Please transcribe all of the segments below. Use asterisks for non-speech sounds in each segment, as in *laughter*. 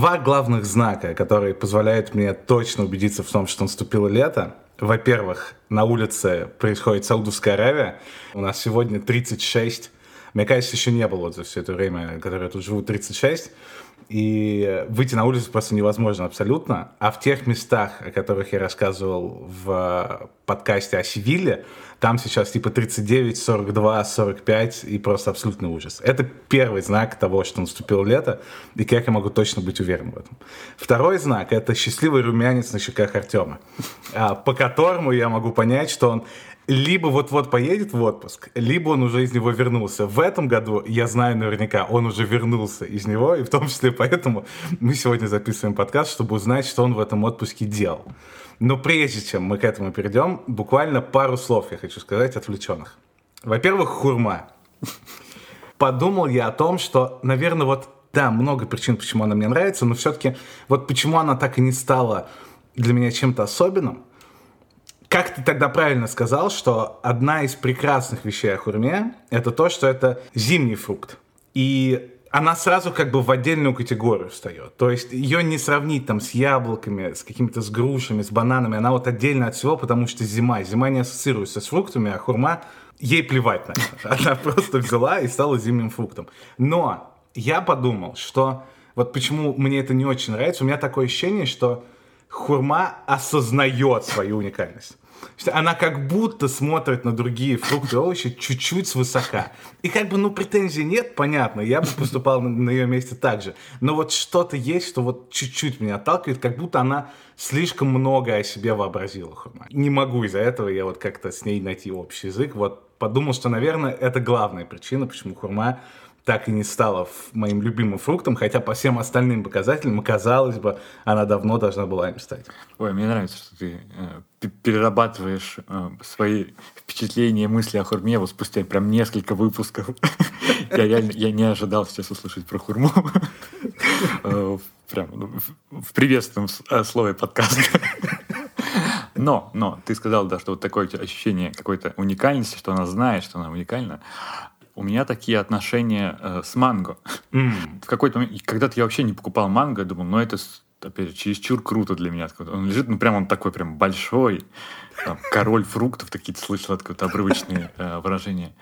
два главных знака, которые позволяют мне точно убедиться в том, что наступило лето. Во-первых, на улице происходит Саудовская Аравия. У нас сегодня 36 мне кажется, еще не было за все это время, которое я тут живу, 36 и выйти на улицу просто невозможно абсолютно. А в тех местах, о которых я рассказывал в подкасте о Севиле, там сейчас типа 39, 42, 45 и просто абсолютный ужас. Это первый знак того, что наступило лето, и как я могу точно быть уверен в этом. Второй знак — это счастливый румянец на щеках Артема, а, по которому я могу понять, что он либо вот-вот поедет в отпуск, либо он уже из него вернулся. В этом году, я знаю наверняка, он уже вернулся из него, и в том числе поэтому мы сегодня записываем подкаст, чтобы узнать, что он в этом отпуске делал. Но прежде чем мы к этому перейдем, буквально пару слов я хочу сказать отвлеченных. Во-первых, хурма. Подумал я о том, что, наверное, вот, да, много причин, почему она мне нравится, но все-таки вот почему она так и не стала для меня чем-то особенным, как ты тогда правильно сказал, что одна из прекрасных вещей о хурме — это то, что это зимний фрукт. И она сразу как бы в отдельную категорию встает. То есть ее не сравнить там с яблоками, с какими-то с грушами, с бананами. Она вот отдельно от всего, потому что зима. Зима не ассоциируется с фруктами, а хурма ей плевать на это. *laughs* Она просто взяла и стала зимним фруктом. Но я подумал, что вот почему мне это не очень нравится. У меня такое ощущение, что хурма осознает свою уникальность. Она как будто смотрит на другие фрукты и овощи чуть-чуть свысока. И как бы, ну, претензий нет, понятно, я бы поступал на, на ее месте так же. Но вот что-то есть, что вот чуть-чуть меня отталкивает, как будто она слишком много о себе вообразила. Не могу из-за этого я вот как-то с ней найти общий язык. Вот подумал, что, наверное, это главная причина, почему хурма так и не стала моим любимым фруктом, хотя по всем остальным показателям, казалось бы, она давно должна была им стать. Ой, мне нравится, что ты э, перерабатываешь э, свои впечатления, мысли о хурме вот спустя прям несколько выпусков. *laughs* Я реально я не ожидал сейчас услышать про хурму. *laughs* Э, прям ну, в приветственном э, слове подкаста. *laughs* Но, но, ты сказал, да, что вот такое ощущение какой-то уникальности, что она знает, что она уникальна у меня такие отношения э, с манго. Mm. В какой-то момент, когда-то я вообще не покупал манго, я думал, ну это опять же, чересчур круто для меня. Он лежит, ну прям он такой прям большой, там, король фруктов, такие-то слышал, какое-то обрывочные э, выражения.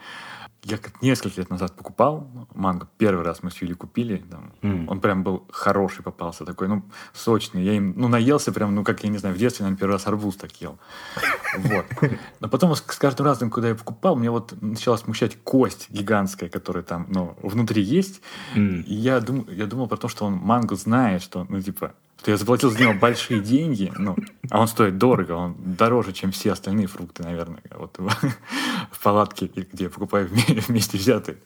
Я несколько лет назад покупал манго. Первый раз мы с Юлей купили. Там, mm. Он прям был хороший попался, такой, ну, сочный. Я им, ну, наелся прям, ну, как, я не знаю, в детстве, наверное, первый раз арбуз так ел. Вот. Но потом с каждым разом, когда я покупал, мне вот начала смущать кость гигантская, которая там, ну, внутри есть. Mm. И я, дум, я думал про то, что он манго знает, что, ну, типа, что я заплатил за него большие деньги, ну, а он стоит дорого, он дороже, чем все остальные фрукты, наверное, вот в палатке, где я покупаю *laughs* вместе взятые.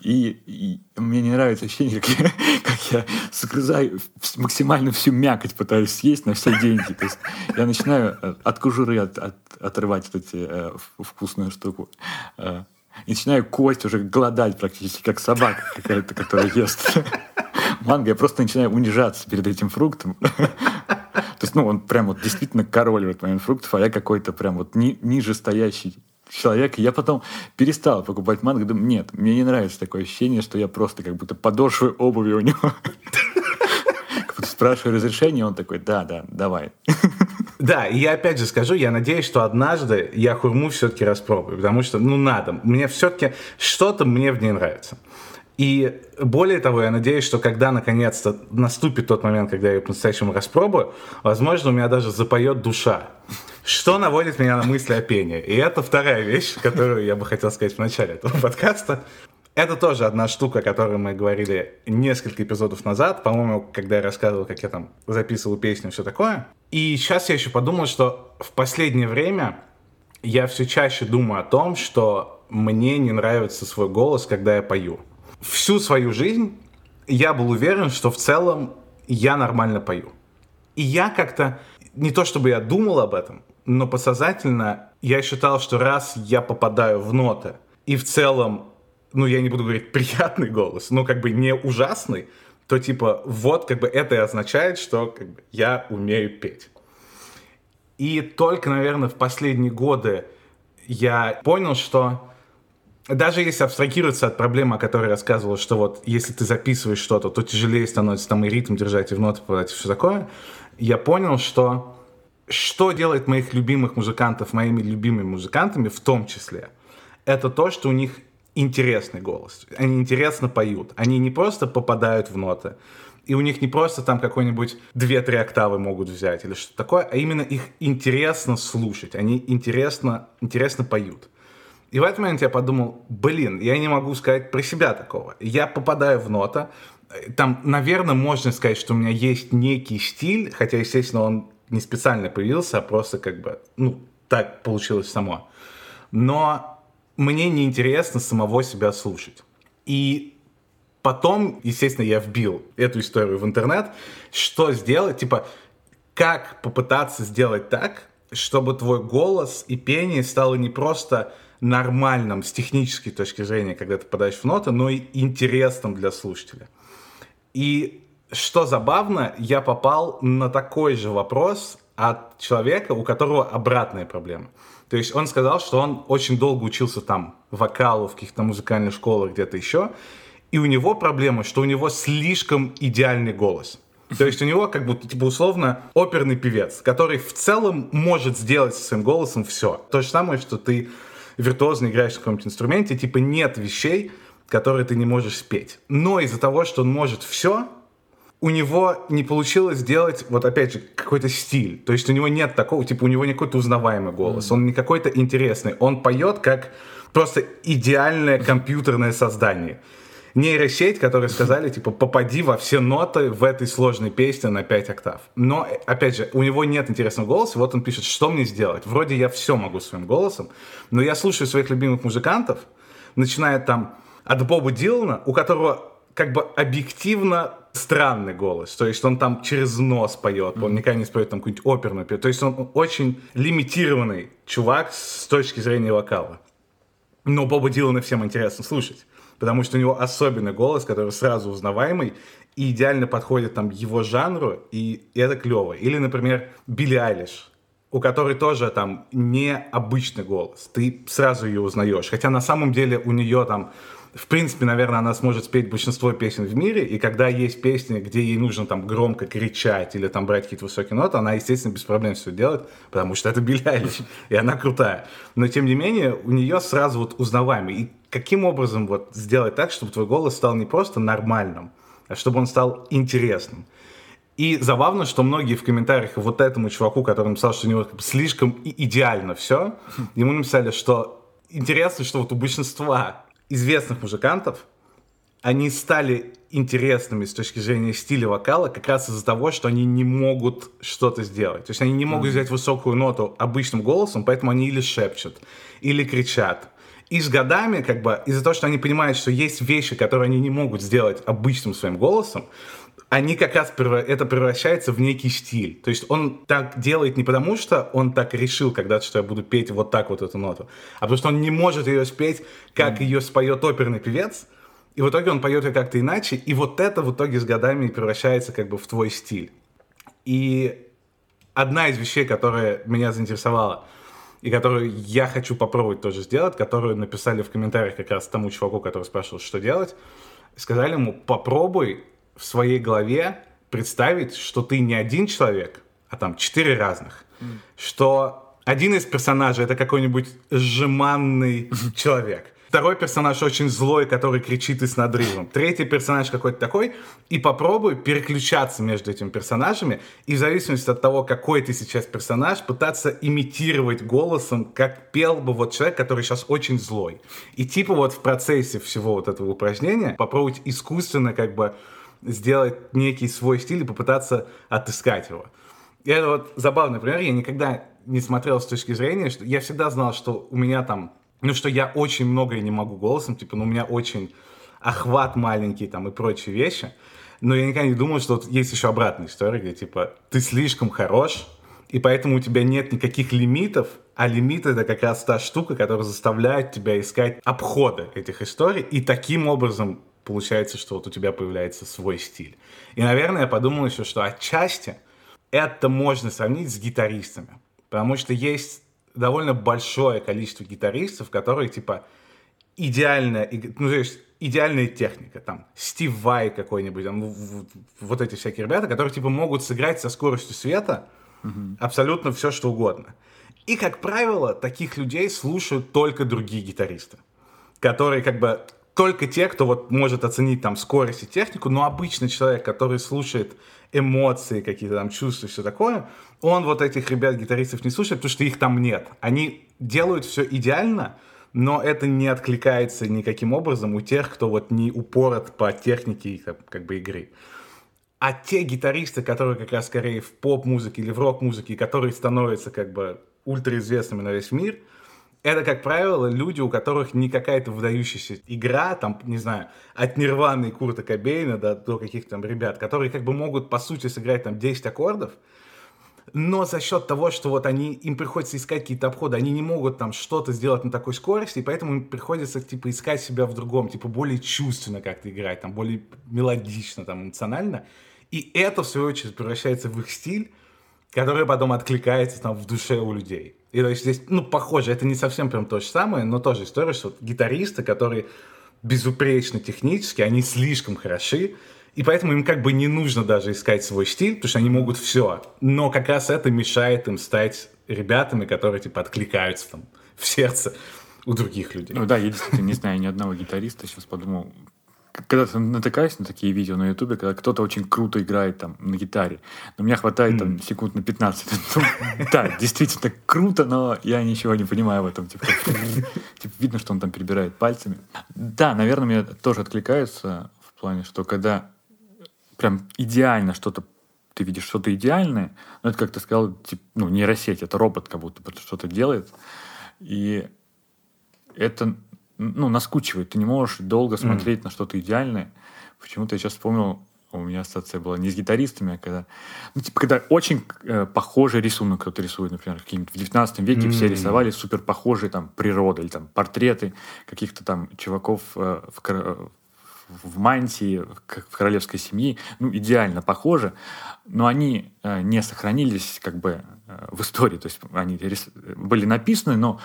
И, и мне не нравится ощущение, *laughs* как я, как я сгрызаю максимально всю мякоть, пытаюсь съесть на все деньги. То есть я начинаю э, от кожуры от, от, отрывать вот эти э, вкусную штуку. Э, и начинаю кость уже голодать практически, как собака какая-то, которая ест *laughs* манго, я просто начинаю унижаться перед этим фруктом. То есть, ну, он прям вот действительно король в этот момент фруктов, а я какой-то прям вот ни, ниже стоящий человек. Я потом перестал покупать манго. Думаю, нет, мне не нравится такое ощущение, что я просто как будто подошвы обуви у него. *laughs* Спрашиваю разрешение, он такой, да, да, давай. *laughs* Да, и я опять же скажу, я надеюсь, что однажды я хурму все-таки распробую, потому что, ну, надо. Мне все-таки что-то мне в ней нравится. И более того, я надеюсь, что когда наконец-то наступит тот момент, когда я ее по-настоящему распробую, возможно, у меня даже запоет душа. Что наводит меня на мысли о пении. И это вторая вещь, которую я бы хотел сказать в начале этого подкаста. Это тоже одна штука, о которой мы говорили несколько эпизодов назад, по-моему, когда я рассказывал, как я там записывал песню и все такое. И сейчас я еще подумал, что в последнее время я все чаще думаю о том, что мне не нравится свой голос, когда я пою всю свою жизнь я был уверен, что в целом я нормально пою. И я как-то, не то чтобы я думал об этом, но подсознательно я считал, что раз я попадаю в ноты, и в целом, ну, я не буду говорить *laughs* приятный голос, но как бы не ужасный, то типа вот как бы это и означает, что как бы, я умею петь. И только, наверное, в последние годы я понял, что даже если абстрагироваться от проблемы, о которой я рассказывал, что вот если ты записываешь что-то, то тяжелее становится там и ритм держать, и в ноты попадать, и все такое, я понял, что что делает моих любимых музыкантов моими любимыми музыкантами в том числе, это то, что у них интересный голос. Они интересно поют. Они не просто попадают в ноты, и у них не просто там какой-нибудь 2-3 октавы могут взять или что-то такое, а именно их интересно слушать. Они интересно, интересно поют. И в этот момент я подумал, блин, я не могу сказать про себя такого. Я попадаю в нота, там, наверное, можно сказать, что у меня есть некий стиль, хотя, естественно, он не специально появился, а просто как бы, ну, так получилось само. Но мне неинтересно самого себя слушать. И потом, естественно, я вбил эту историю в интернет, что сделать, типа, как попытаться сделать так, чтобы твой голос и пение стало не просто нормальным с технической точки зрения, когда ты подаешь в ноты, но и интересным для слушателя. И что забавно, я попал на такой же вопрос от человека, у которого обратная проблема. То есть он сказал, что он очень долго учился там вокалу в каких-то музыкальных школах, где-то еще, и у него проблема, что у него слишком идеальный голос. То есть у него как будто, типа, условно, оперный певец, который в целом может сделать со своим голосом все. То же самое, что ты виртуозно играешь на каком-нибудь инструменте, типа нет вещей, которые ты не можешь спеть. Но из-за того, что он может все, у него не получилось сделать, вот опять же, какой-то стиль. То есть у него нет такого, типа у него не какой-то узнаваемый голос, mm-hmm. он не какой-то интересный. Он поет как просто идеальное компьютерное создание. Нейросеть, которые сказали, типа, попади во все ноты в этой сложной песне на 5 октав. Но, опять же, у него нет интересного голоса, вот он пишет, что мне сделать? Вроде я все могу своим голосом, но я слушаю своих любимых музыкантов, начиная там от Боба Дилана, у которого как бы объективно странный голос. То есть он там через нос поет, mm-hmm. он никогда не споет там какую-нибудь оперную песню. То есть он очень лимитированный чувак с точки зрения вокала. Но Боба Дилана всем интересно слушать, потому что у него особенный голос, который сразу узнаваемый и идеально подходит там его жанру, и, это клево. Или, например, Билли Айлиш, у которой тоже там необычный голос. Ты сразу ее узнаешь. Хотя на самом деле у нее там в принципе, наверное, она сможет спеть большинство песен в мире, и когда есть песни, где ей нужно там громко кричать или там брать какие-то высокие ноты, она, естественно, без проблем все делает, потому что это Билли Айлиш, и она крутая. Но, тем не менее, у нее сразу вот узнаваемый. И каким образом вот сделать так, чтобы твой голос стал не просто нормальным, а чтобы он стал интересным? И забавно, что многие в комментариях вот этому чуваку, который написал, что у него слишком идеально все, ему написали, что интересно, что вот у большинства известных музыкантов, они стали интересными с точки зрения стиля вокала как раз из-за того, что они не могут что-то сделать. То есть они не могут взять высокую ноту обычным голосом, поэтому они или шепчут, или кричат. И с годами, как бы, из-за того, что они понимают, что есть вещи, которые они не могут сделать обычным своим голосом, они как раз это превращается в некий стиль. То есть он так делает не потому, что он так решил когда-то, что я буду петь вот так вот эту ноту, а потому что он не может ее спеть, как mm. ее споет оперный певец, и в итоге он поет ее как-то иначе, и вот это в итоге с годами превращается как бы в твой стиль. И одна из вещей, которая меня заинтересовала, и которую я хочу попробовать тоже сделать, которую написали в комментариях как раз тому чуваку, который спрашивал, что делать, сказали ему, попробуй в своей голове представить, что ты не один человек, а там четыре разных. Mm. Что один из персонажей это какой-нибудь сжиманный *laughs* человек. Второй персонаж очень злой, который кричит и с надрывом. Третий персонаж какой-то такой. И попробуй переключаться между этими персонажами. И в зависимости от того, какой ты сейчас персонаж, пытаться имитировать голосом, как пел бы вот человек, который сейчас очень злой. И типа вот в процессе всего вот этого упражнения попробовать искусственно как бы сделать некий свой стиль и попытаться отыскать его. И это вот забавный пример. Я никогда не смотрел с точки зрения, что я всегда знал, что у меня там, ну, что я очень многое не могу голосом, типа, ну, у меня очень охват маленький там и прочие вещи. Но я никогда не думал, что вот есть еще обратная история, где, типа, ты слишком хорош, и поэтому у тебя нет никаких лимитов, а лимит это как раз та штука, которая заставляет тебя искать обходы этих историй, и таким образом получается, что вот у тебя появляется свой стиль. И, наверное, я подумал еще, что отчасти это можно сравнить с гитаристами. Потому что есть довольно большое количество гитаристов, которые, типа, идеальная, ну, то есть идеальная техника, там, Стив Вай какой-нибудь, там, вот эти всякие ребята, которые, типа, могут сыграть со скоростью света угу. абсолютно все, что угодно. И, как правило, таких людей слушают только другие гитаристы, которые, как бы, только те, кто вот может оценить там скорость и технику, но обычный человек, который слушает эмоции какие-то там, чувства, все такое, он вот этих ребят-гитаристов не слушает, потому что их там нет. Они делают все идеально, но это не откликается никаким образом у тех, кто вот не упорот по технике как, бы игры. А те гитаристы, которые как раз скорее в поп-музыке или в рок-музыке, которые становятся как бы ультраизвестными на весь мир, это, как правило, люди, у которых не какая-то выдающаяся игра, там, не знаю, от Нирваны и Курта Кобейна до, до каких-то там ребят, которые как бы могут, по сути, сыграть там 10 аккордов, но за счет того, что вот они, им приходится искать какие-то обходы, они не могут там что-то сделать на такой скорости, и поэтому им приходится, типа, искать себя в другом, типа, более чувственно как-то играть, там, более мелодично, там, эмоционально. И это, в свою очередь, превращается в их стиль, который потом откликается там в душе у людей. И то есть здесь, ну, похоже, это не совсем прям то же самое, но тоже история, что вот гитаристы, которые безупречно технически, они слишком хороши, и поэтому им как бы не нужно даже искать свой стиль, потому что они могут все. Но как раз это мешает им стать ребятами, которые типа откликаются там в сердце у других людей. Ну да, я действительно не знаю ни одного гитариста. Сейчас подумал, когда ты натыкаешься на такие видео на ютубе, когда кто-то очень круто играет там на гитаре, но меня хватает mm. там секунд на 15. *laughs* Ну, да, действительно круто, но я ничего не понимаю в этом. Типа, *laughs* типа, видно, что он там перебирает пальцами. Да, наверное, мне тоже откликается в плане, что когда прям идеально что-то ты видишь что-то идеальное, но это, как ты сказал, типа, ну, нейросеть, это робот как будто что-то делает. И это, ну, наскучивает. Ты не можешь долго смотреть mm. на что-то идеальное. Почему-то я сейчас вспомнил, у меня ассоциация была не с гитаристами, а когда, ну, типа, когда очень э, похожий рисунок кто-то рисует, например, в 19 веке mm. все рисовали супер похожие там природы или там портреты каких-то там чуваков э, в, в мантии, как в королевской семье, ну, идеально похожи, но они э, не сохранились как бы э, в истории, то есть они рис... были написаны, но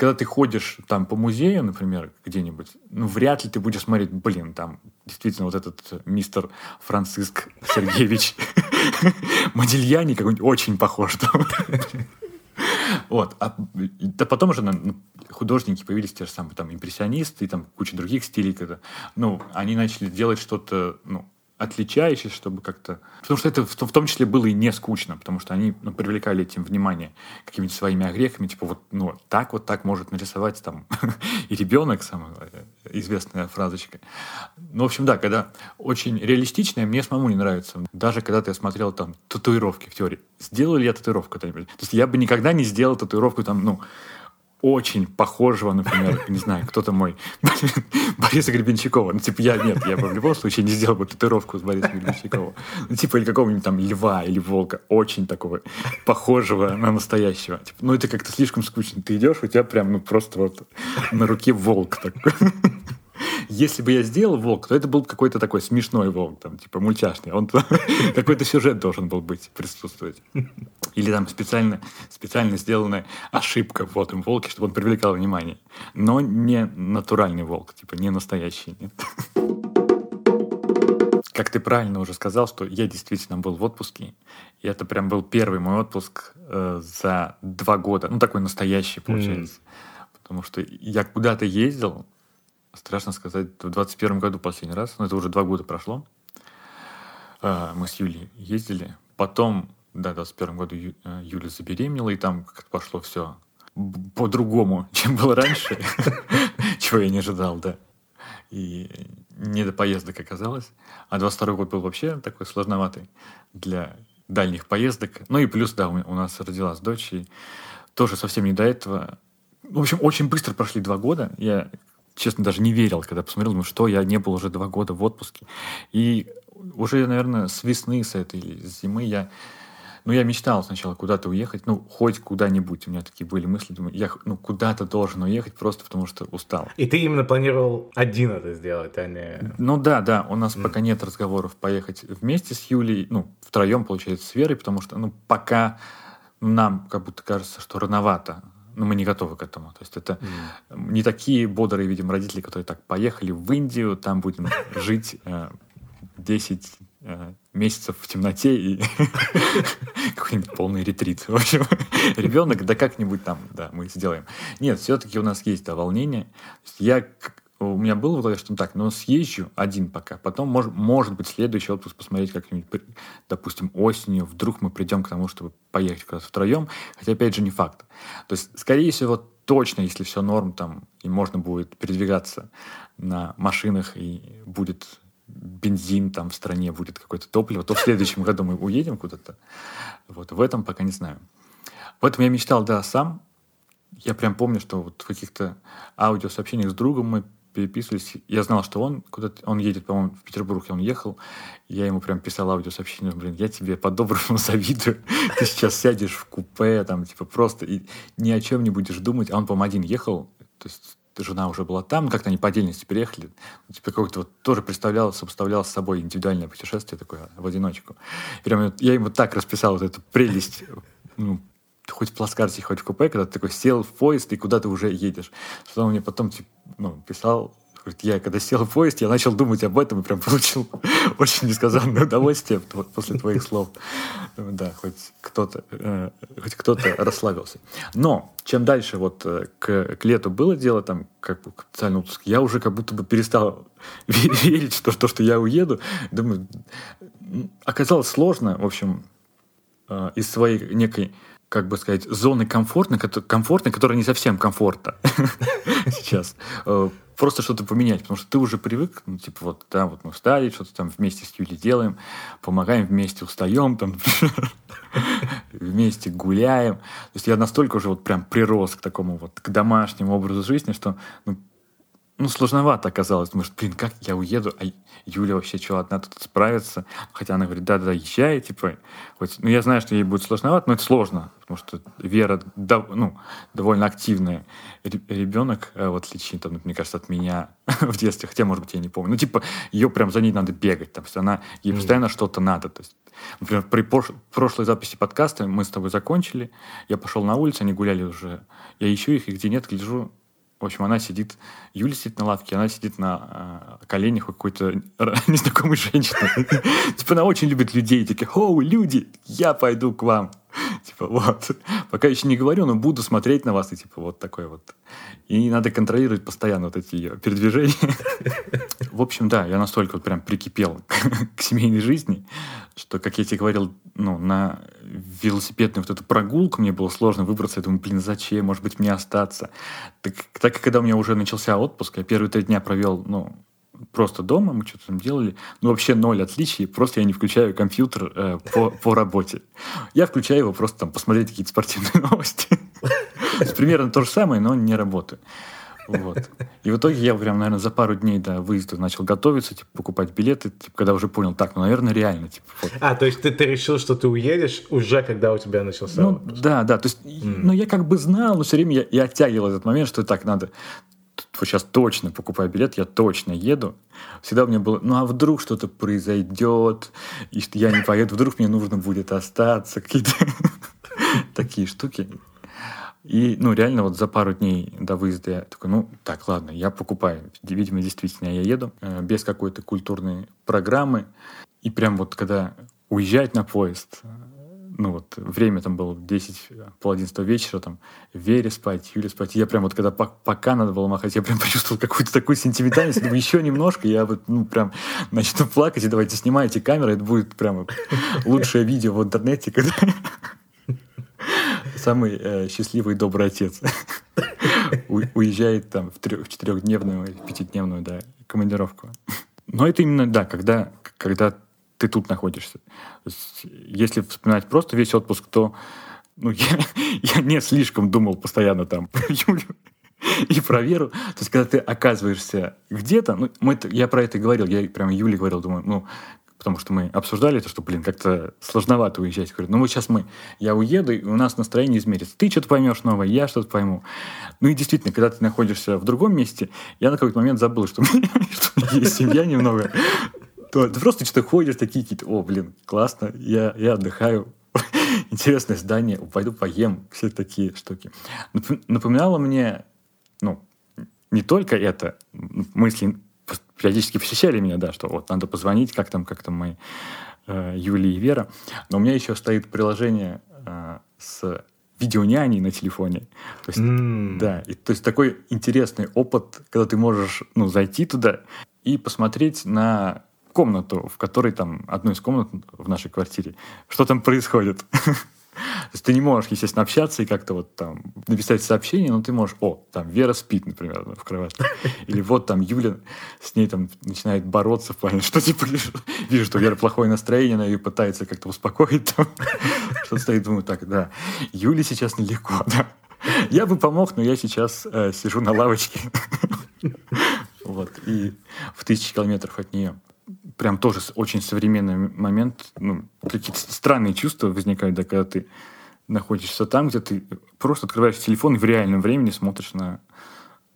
когда ты ходишь там по музею, например, где-нибудь, ну, вряд ли ты будешь смотреть, блин, там действительно вот этот мистер Франциск Сергеевич *laughs* Модильяни какой-нибудь очень похож. Вот. А, да потом уже ну, художники появились те же самые там импрессионисты и там куча других стилей. Когда, ну, они начали делать что-то, ну, отличающийся, чтобы как-то... Потому что это в, том числе было и не скучно, потому что они ну, привлекали этим внимание какими-то своими огрехами, типа вот ну, так вот так может нарисовать там *laughs* и ребенок, самая известная фразочка. Ну, в общем, да, когда очень реалистичное, мне самому не нравится. Даже когда ты смотрел там татуировки в теории. Сделал ли я татуировку когда-нибудь? То есть я бы никогда не сделал татуировку там, ну, очень похожего, например, не знаю, кто-то мой, *laughs* Бориса Гребенщикова. Ну, типа, я, нет, я бы в любом случае не сделал бы татуировку с Борисом Гребенщиковым. Ну, типа, или какого-нибудь там льва или волка, очень такого похожего на настоящего. Типа, ну, это как-то слишком скучно. Ты идешь, у тебя прям, ну, просто вот на руке волк такой. *laughs* Если бы я сделал волк, то это был какой-то такой смешной волк, там, типа мультяшный. Он *laughs* какой-то сюжет должен был быть, присутствовать. Или там специально, специально сделанная ошибка в этом волке, чтобы он привлекал внимание. Но не натуральный волк, типа не настоящий. Нет. Как ты правильно уже сказал, что я действительно был в отпуске. И это прям был первый мой отпуск э, за два года. Ну, такой настоящий, получается. Mm. Потому что я куда-то ездил, страшно сказать, в 21 году последний раз, но это уже два года прошло. А, мы с Юлей ездили. Потом, да, в 21 году э, Юля забеременела, и там как пошло все по-другому, *laughs* чем было раньше, *laughs* чего я не ожидал, да. И не до поездок оказалось. А 22 год был вообще такой сложноватый для дальних поездок. Ну и плюс, да, у нас родилась дочь, и тоже совсем не до этого. В общем, очень быстро прошли два года. Я честно, даже не верил, когда посмотрел, думаю, что я не был уже два года в отпуске. И уже, наверное, с весны, с этой зимы я ну, я мечтал сначала куда-то уехать, ну, хоть куда-нибудь. У меня такие были мысли, думаю, я ну, куда-то должен уехать просто потому, что устал. И ты именно планировал один это сделать, а не... Ну да, да, у нас mm. пока нет разговоров поехать вместе с Юлей, ну, втроем, получается, с Верой, потому что, ну, пока нам как будто кажется, что рановато ну, мы не готовы к этому. То есть это mm. не такие бодрые, видимо, родители, которые так поехали в Индию, там будем *laughs* жить 10 э, месяцев в темноте и *laughs* какой-нибудь полный ретрит. В общем, *laughs* ребенок, да как-нибудь там, да, мы сделаем. Нет, все-таки у нас есть да, волнение. Я у меня было в голове, что так, но съезжу один пока. Потом, может, может быть, следующий отпуск посмотреть как-нибудь, допустим, осенью. Вдруг мы придем к тому, чтобы поехать куда-то втроем. Хотя, опять же, не факт. То есть, скорее всего, точно, если все норм, там, и можно будет передвигаться на машинах, и будет бензин там в стране, будет какое-то топливо, то в следующем году мы уедем куда-то. Вот, в этом пока не знаю. В этом я мечтал, да, сам. Я прям помню, что вот в каких-то аудиосообщениях с другом мы переписывались. Я знал, что он куда-то, он едет, по-моему, в Петербург, и он ехал. Я ему прям писал аудиосообщение, блин, я тебе по-доброму *laughs* завидую. Ты сейчас сядешь в купе, там, типа, просто и ни о чем не будешь думать. А он, по-моему, один ехал, то есть жена уже была там, как-то они по отдельности переехали. Типа как-то вот тоже представлял, сопоставлял с собой индивидуальное путешествие такое в одиночку. И прям я ему так расписал вот эту прелесть ну, хоть в плацкарте, хоть в купе, когда ты такой сел в поезд и куда ты уже едешь. Что он мне потом типа, ну, писал, Говорит, я когда сел в поезд, я начал думать об этом и прям получил *laughs* очень несказанное удовольствие после твоих слов. Да, хоть кто-то, э, хоть кто-то расслабился. Но чем дальше вот э, к, к лету было дело, там, как бы, специальный отпуск, я уже как будто бы перестал *laughs* верить, что то, что я уеду. Думаю, оказалось сложно, в общем, э, из своей некой как бы сказать, зоны комфортной, которая не совсем комфортна *laughs* сейчас. Э, просто что-то поменять, потому что ты уже привык, ну, типа, вот, да, вот мы встали, что-то там вместе с Юлей делаем, помогаем, вместе устаем, там, *laughs* вместе гуляем. То есть я настолько уже вот прям прирос к такому вот, к домашнему образу жизни, что, ну, ну, сложновато оказалось. Думаешь, блин, как я уеду, а Юля вообще что, одна тут справится? Хотя она говорит, да-да-да, езжай, типа. Хоть, ну, я знаю, что ей будет сложновато, но это сложно, потому что Вера, да, ну, довольно активный ребенок, э, в отличие, там, мне кажется, от меня *laughs* в детстве, хотя, может быть, я не помню. Ну, типа, ее прям за ней надо бегать, там, она, ей постоянно mm. что-то надо, то есть Например, при прошлой записи подкаста мы с тобой закончили, я пошел на улицу, они гуляли уже. Я ищу их, и где нет, гляжу, в общем, она сидит, Юля сидит на лавке, она сидит на э, коленях у какой-то *laughs* незнакомой женщины. *laughs* Типа она очень любит людей, такие, оу, люди, я пойду к вам. *laughs* Типа вот, пока еще не говорю, но буду смотреть на вас, и типа вот такой вот. И надо контролировать постоянно вот эти ее передвижения. В общем, да, я настолько вот прям прикипел *laughs* к семейной жизни, что, как я тебе говорил, ну, на велосипедную вот эту прогулку мне было сложно выбраться. Я думаю, блин, зачем? Может быть, мне остаться? Так, так как когда у меня уже начался отпуск, я первые три дня провел, ну, просто дома, мы что-то там делали, ну, вообще ноль отличий, просто я не включаю компьютер э, по, *laughs* по работе. Я включаю его просто там посмотреть какие-то спортивные *laughs* новости. Примерно то же самое, но не работаю. Вот. И в итоге я прям, наверное, за пару дней до выезда начал готовиться, типа, покупать билеты, типа, когда уже понял, так, ну, наверное, реально. Типа, вот. А, то есть ты, ты решил, что ты уедешь уже, когда у тебя начался Ну, отпуск. да, да, то есть, mm. ну, я как бы знал, но все время я, я оттягивал этот момент, что так надо, вот сейчас точно покупаю билет, я точно еду. Всегда у меня было, ну а вдруг что-то произойдет, и что я не поеду, вдруг мне нужно будет остаться, какие-то *laughs* такие штуки. И, ну, реально вот за пару дней до выезда я такой, ну, так, ладно, я покупаю. Видимо, действительно, я еду э, без какой-то культурной программы. И прям вот когда уезжать на поезд, ну вот, время там было 10, пол 11 вечера, там, Вере спать, Юле спать. Я прям вот, когда пока надо было махать, я прям почувствовал какую-то такую сентиментальность. Думаю, еще немножко, я вот, ну, прям начну плакать, и давайте снимайте камеры, это будет прям лучшее видео в интернете, когда самый э, счастливый добрый отец уезжает там в, трех, в четырехдневную, пятидневную, да, командировку. Но это именно, да, когда, когда ты тут находишься. Если вспоминать просто весь отпуск, то ну, я, я не слишком думал постоянно там про Юлю и про Веру. То есть, когда ты оказываешься где-то, ну, мы, я про это говорил, я прямо Юле говорил, думаю, ну, потому что мы обсуждали это, что, блин, как-то сложновато уезжать. Говорю, ну вот сейчас мы, я уеду, и у нас настроение измерится. Ты что-то поймешь новое, я что-то пойму. Ну и действительно, когда ты находишься в другом месте, я на какой-то момент забыл, что у меня *laughs* есть семья немного. То ты просто что-то ходишь, такие какие-то, о, блин, классно, я, я отдыхаю. *laughs* интересное здание, пойду поем, все такие штуки. Напоминало мне, ну, не только это, мысли периодически посещали меня, да, что вот надо позвонить, как там, как там мои э, Юлия и Вера. Но у меня еще стоит приложение э, с видеоняней на телефоне. То есть, mm. да, и, то есть такой интересный опыт, когда ты можешь ну, зайти туда и посмотреть на комнату, в которой там, одну из комнат в нашей квартире, что там происходит. *laughs* *laughs* То есть ты не можешь, естественно, общаться и как-то вот там написать сообщение, но ты можешь, о, там Вера спит, например, в кровати. *laughs* Или вот там Юля с ней там начинает бороться в плане, что типа *laughs* вижу, что Вера плохое настроение, она ее пытается как-то успокоить. Там. Что стоит, думаю, так, да, Юле сейчас нелегко, да. Я бы помог, но я сейчас э, сижу на лавочке. Вот, и в тысячи километров от нее прям тоже очень современный момент. Ну, какие-то странные чувства возникают, да, когда ты находишься там, где ты просто открываешь телефон и в реальном времени смотришь на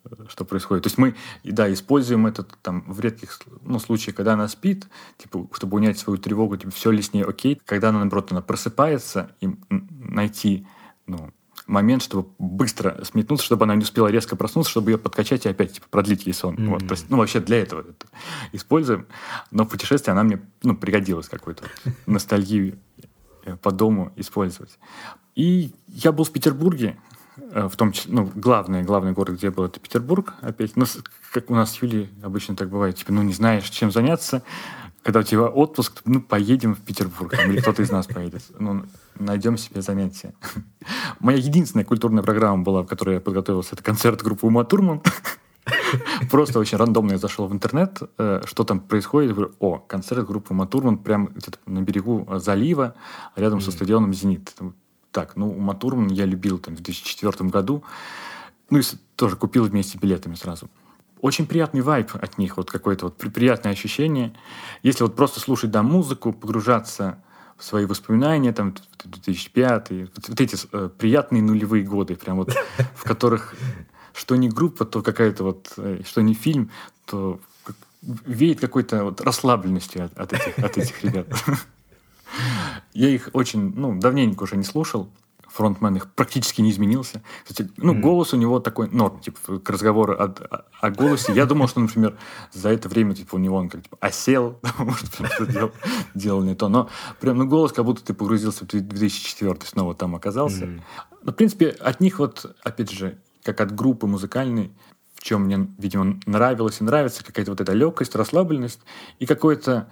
э, что происходит. То есть мы, да, используем это там в редких ну, случаях, когда она спит, типа, чтобы унять свою тревогу, типа, все ли с ней окей. Когда она, наоборот, она просыпается, и найти, ну, момент, чтобы быстро сметнуться, чтобы она не успела резко проснуться, чтобы ее подкачать и опять типа, продлить ей сон. Mm-hmm. Вот, то есть, ну, вообще для этого это используем. Но в путешествии она мне ну, пригодилась какой-то вот, ностальгию э, по дому использовать. И я был в Петербурге, э, в том числе, ну, главный, главный город, где я был, это Петербург опять. Ну, как у нас с Юлей обычно так бывает, типа, ну, не знаешь, чем заняться, когда у тебя отпуск, ну, поедем в Петербург, там, или кто-то из нас поедет. Ну, найдем себе занятие. Моя единственная культурная программа была, в которой я подготовился, это концерт группы Ума Турман. Просто очень рандомно я зашел в интернет, э, что там происходит. Говорю, о, концерт группы Ума Турман прямо на берегу залива, рядом со стадионом «Зенит». Так, ну, Ума Турман я любил там в 2004 году. Ну, и тоже купил вместе билетами сразу очень приятный вайп от них, вот какое-то вот приятное ощущение. Если вот просто слушать, да, музыку, погружаться в свои воспоминания, там, 2005, вот, вот эти э, приятные нулевые годы, прям вот, в которых что не группа, то какая-то вот, э, что не фильм, то веет какой-то вот расслабленностью от, от, этих, от этих ребят. *laughs* Я их очень, ну, давненько уже не слушал, фронтмен их практически не изменился. Кстати, ну, mm. голос у него такой норм, типа, к разговору о, о, о голосе. Я думал, что, например, за это время, типа, у него он как типа, осел, *laughs* может, что делал, делал не то. Но прям, ну, голос, как будто ты погрузился в 2004 снова там оказался. Mm. Но, в принципе, от них вот, опять же, как от группы музыкальной, в чем мне, видимо, нравилось и нравится какая-то вот эта легкость, расслабленность и какое-то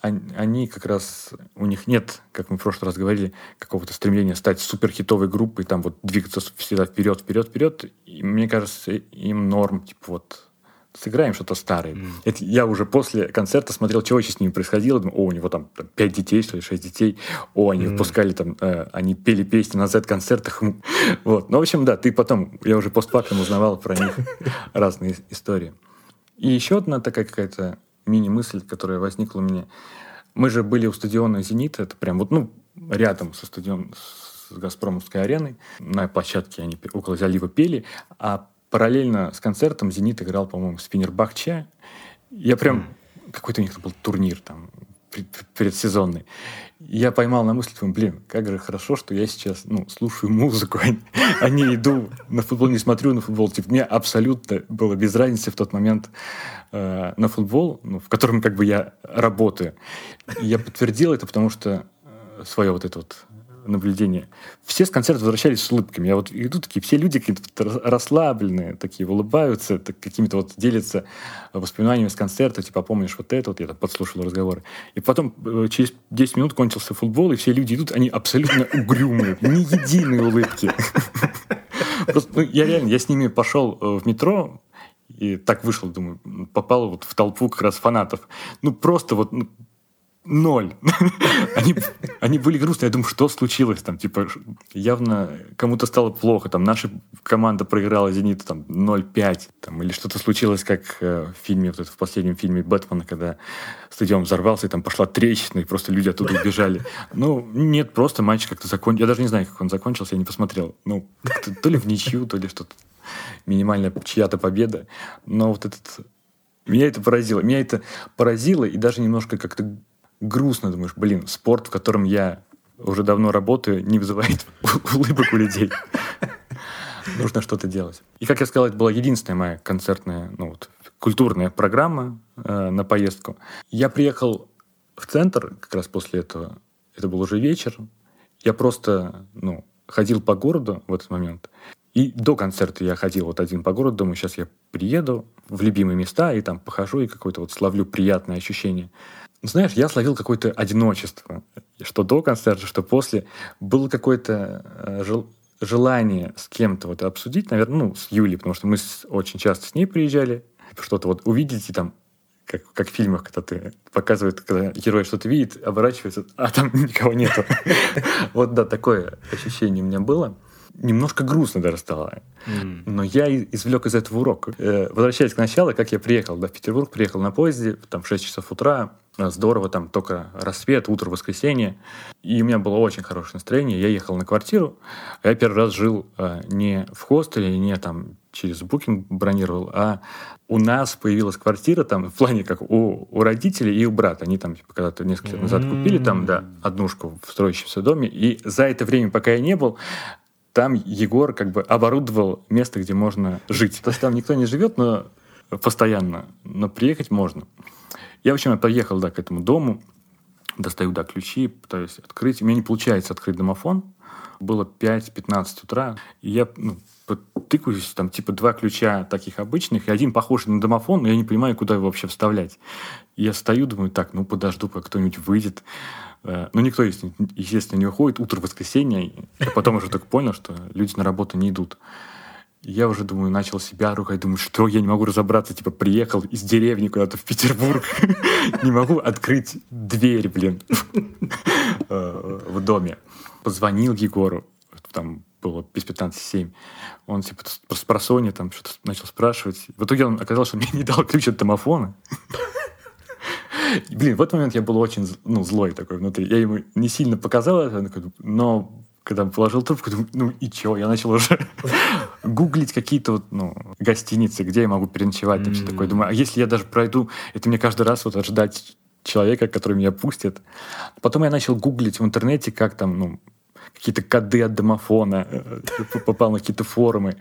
они как раз, у них нет, как мы в прошлый раз говорили, какого-то стремления стать суперхитовой группой, там вот двигаться всегда вперед, вперед, вперед. И мне кажется, им норм, типа вот сыграем что-то старое. Mm. Это я уже после концерта смотрел, что вообще с ними происходило. Думаю, о, у него там, там 5 детей, что ли, 6 детей. О, они mm. выпускали там, э, они пели песни на Z-концертах. *laughs* вот. Ну, в общем, да, ты потом, я уже постфактум узнавал про них *laughs* разные истории. И еще одна такая какая-то мини-мысль, которая возникла у меня. Мы же были у стадиона «Зенит», это прям вот, ну, рядом со стадионом, с «Газпромовской ареной». На площадке они около залива пели, а параллельно с концертом «Зенит» играл, по-моему, спиннер Бахча. Я прям... Mm. Какой-то у них был турнир там предсезонный я поймал на мысли, думаю, блин, как же хорошо, что я сейчас ну, слушаю музыку, а не иду на футбол, не смотрю на футбол. Типа, мне абсолютно было без разницы в тот момент э, на футбол, ну, в котором как бы я работаю. Я подтвердил это, потому что э, свое вот это вот наблюдение. Все с концерта возвращались с улыбками. Я вот иду такие, все люди какие-то расслабленные, такие улыбаются, так, какими-то вот делятся воспоминаниями с концерта, типа, помнишь вот это, вот я там подслушал разговоры. И потом э, через 10 минут кончился футбол, и все люди идут, они абсолютно угрюмые, ни единой улыбки. Просто, ну, я реально, я с ними пошел э, в метро, и так вышел, думаю, попал вот в толпу как раз фанатов. Ну, просто вот ну, Ноль. *laughs* они, они были грустные. Я думаю, что случилось там? Типа, явно кому-то стало плохо. Там наша команда проиграла «Зениту» там 0-5. Там, или что-то случилось, как э, в фильме, вот это, в последнем фильме Бэтмена, когда стадион взорвался, и там пошла трещина, и просто люди оттуда убежали. Ну, нет, просто матч как-то закончился. Я даже не знаю, как он закончился, я не посмотрел. Ну, то, то ли в ничью, то ли что-то. Минимальная чья-то победа. Но вот этот... Меня это поразило. Меня это поразило и даже немножко как-то грустно, думаешь, блин, спорт, в котором я уже давно работаю, не вызывает *laughs* улыбок у людей. Нужно что-то делать. И, как я сказал, это была единственная моя концертная, ну вот, культурная программа э, на поездку. Я приехал в центр как раз после этого. Это был уже вечер. Я просто, ну, ходил по городу в этот момент. И до концерта я ходил вот один по городу, думаю, сейчас я приеду в любимые места и там похожу и какое-то вот словлю приятное ощущение. Знаешь, я словил какое-то одиночество, что до концерта, что после. Было какое-то э, жел желание с кем-то вот обсудить, наверное, ну, с Юлей, потому что мы с, очень часто с ней приезжали, что-то вот увидеть и там как, как в фильмах, когда ты показывают, когда герой что-то видит, оборачивается, а там *laughs* никого нету. *laughs* Вот да, такое ощущение у меня было. Немножко грустно даже стало. Но я извлек из этого урок. Э, возвращаясь к началу, как я приехал да, в Петербург, приехал на поезде, там в 6 часов утра, здорово, там только рассвет, утро, воскресенье. И у меня было очень хорошее настроение. Я ехал на квартиру. Я первый раз жил э, не в хостеле, не там через Booking бронировал, а у нас появилась квартира там в плане как у, у родителей и у брата. Они там типа, когда-то несколько лет назад купили там, да, однушку в строящемся доме. И за это время, пока я не был, там Егор как бы оборудовал место, где можно жить. То есть там никто не живет, но постоянно, но приехать можно. Я, в общем, поехал, да, к этому дому, достаю, да, ключи, пытаюсь открыть. У меня не получается открыть домофон. Было 5-15 утра, и я ну, тыкаюсь, там, типа, два ключа таких обычных, и один похож на домофон, но я не понимаю, куда его вообще вставлять. И я стою, думаю, так, ну, подожду, как кто-нибудь выйдет. Э, ну, никто, естественно, не уходит. Утро воскресенья. Я потом уже так понял, что люди на работу не идут. Я уже, думаю, начал себя ругать. Думаю, что я не могу разобраться. Типа, приехал из деревни куда-то в Петербург. *laughs* Не могу открыть дверь, блин, *laughs* э, в доме. Позвонил Егору. Там было без 15-7. Он типа с просонья там что-то начал спрашивать. В итоге он оказалось, что мне не дал ключ от домофона. *laughs* Блин, в этот момент я был очень ну, злой такой внутри. Я ему не сильно показал это, но когда положил трубку, думаю, ну и чё, я начал уже *laughs* гуглить какие-то вот, ну, гостиницы, где я могу переночевать, там все такое. Думаю, а если я даже пройду, это мне каждый раз вот ожидать человека, который меня пустит. Потом я начал гуглить в интернете, как там, ну, какие-то коды от домофона, э, попал на какие-то форумы.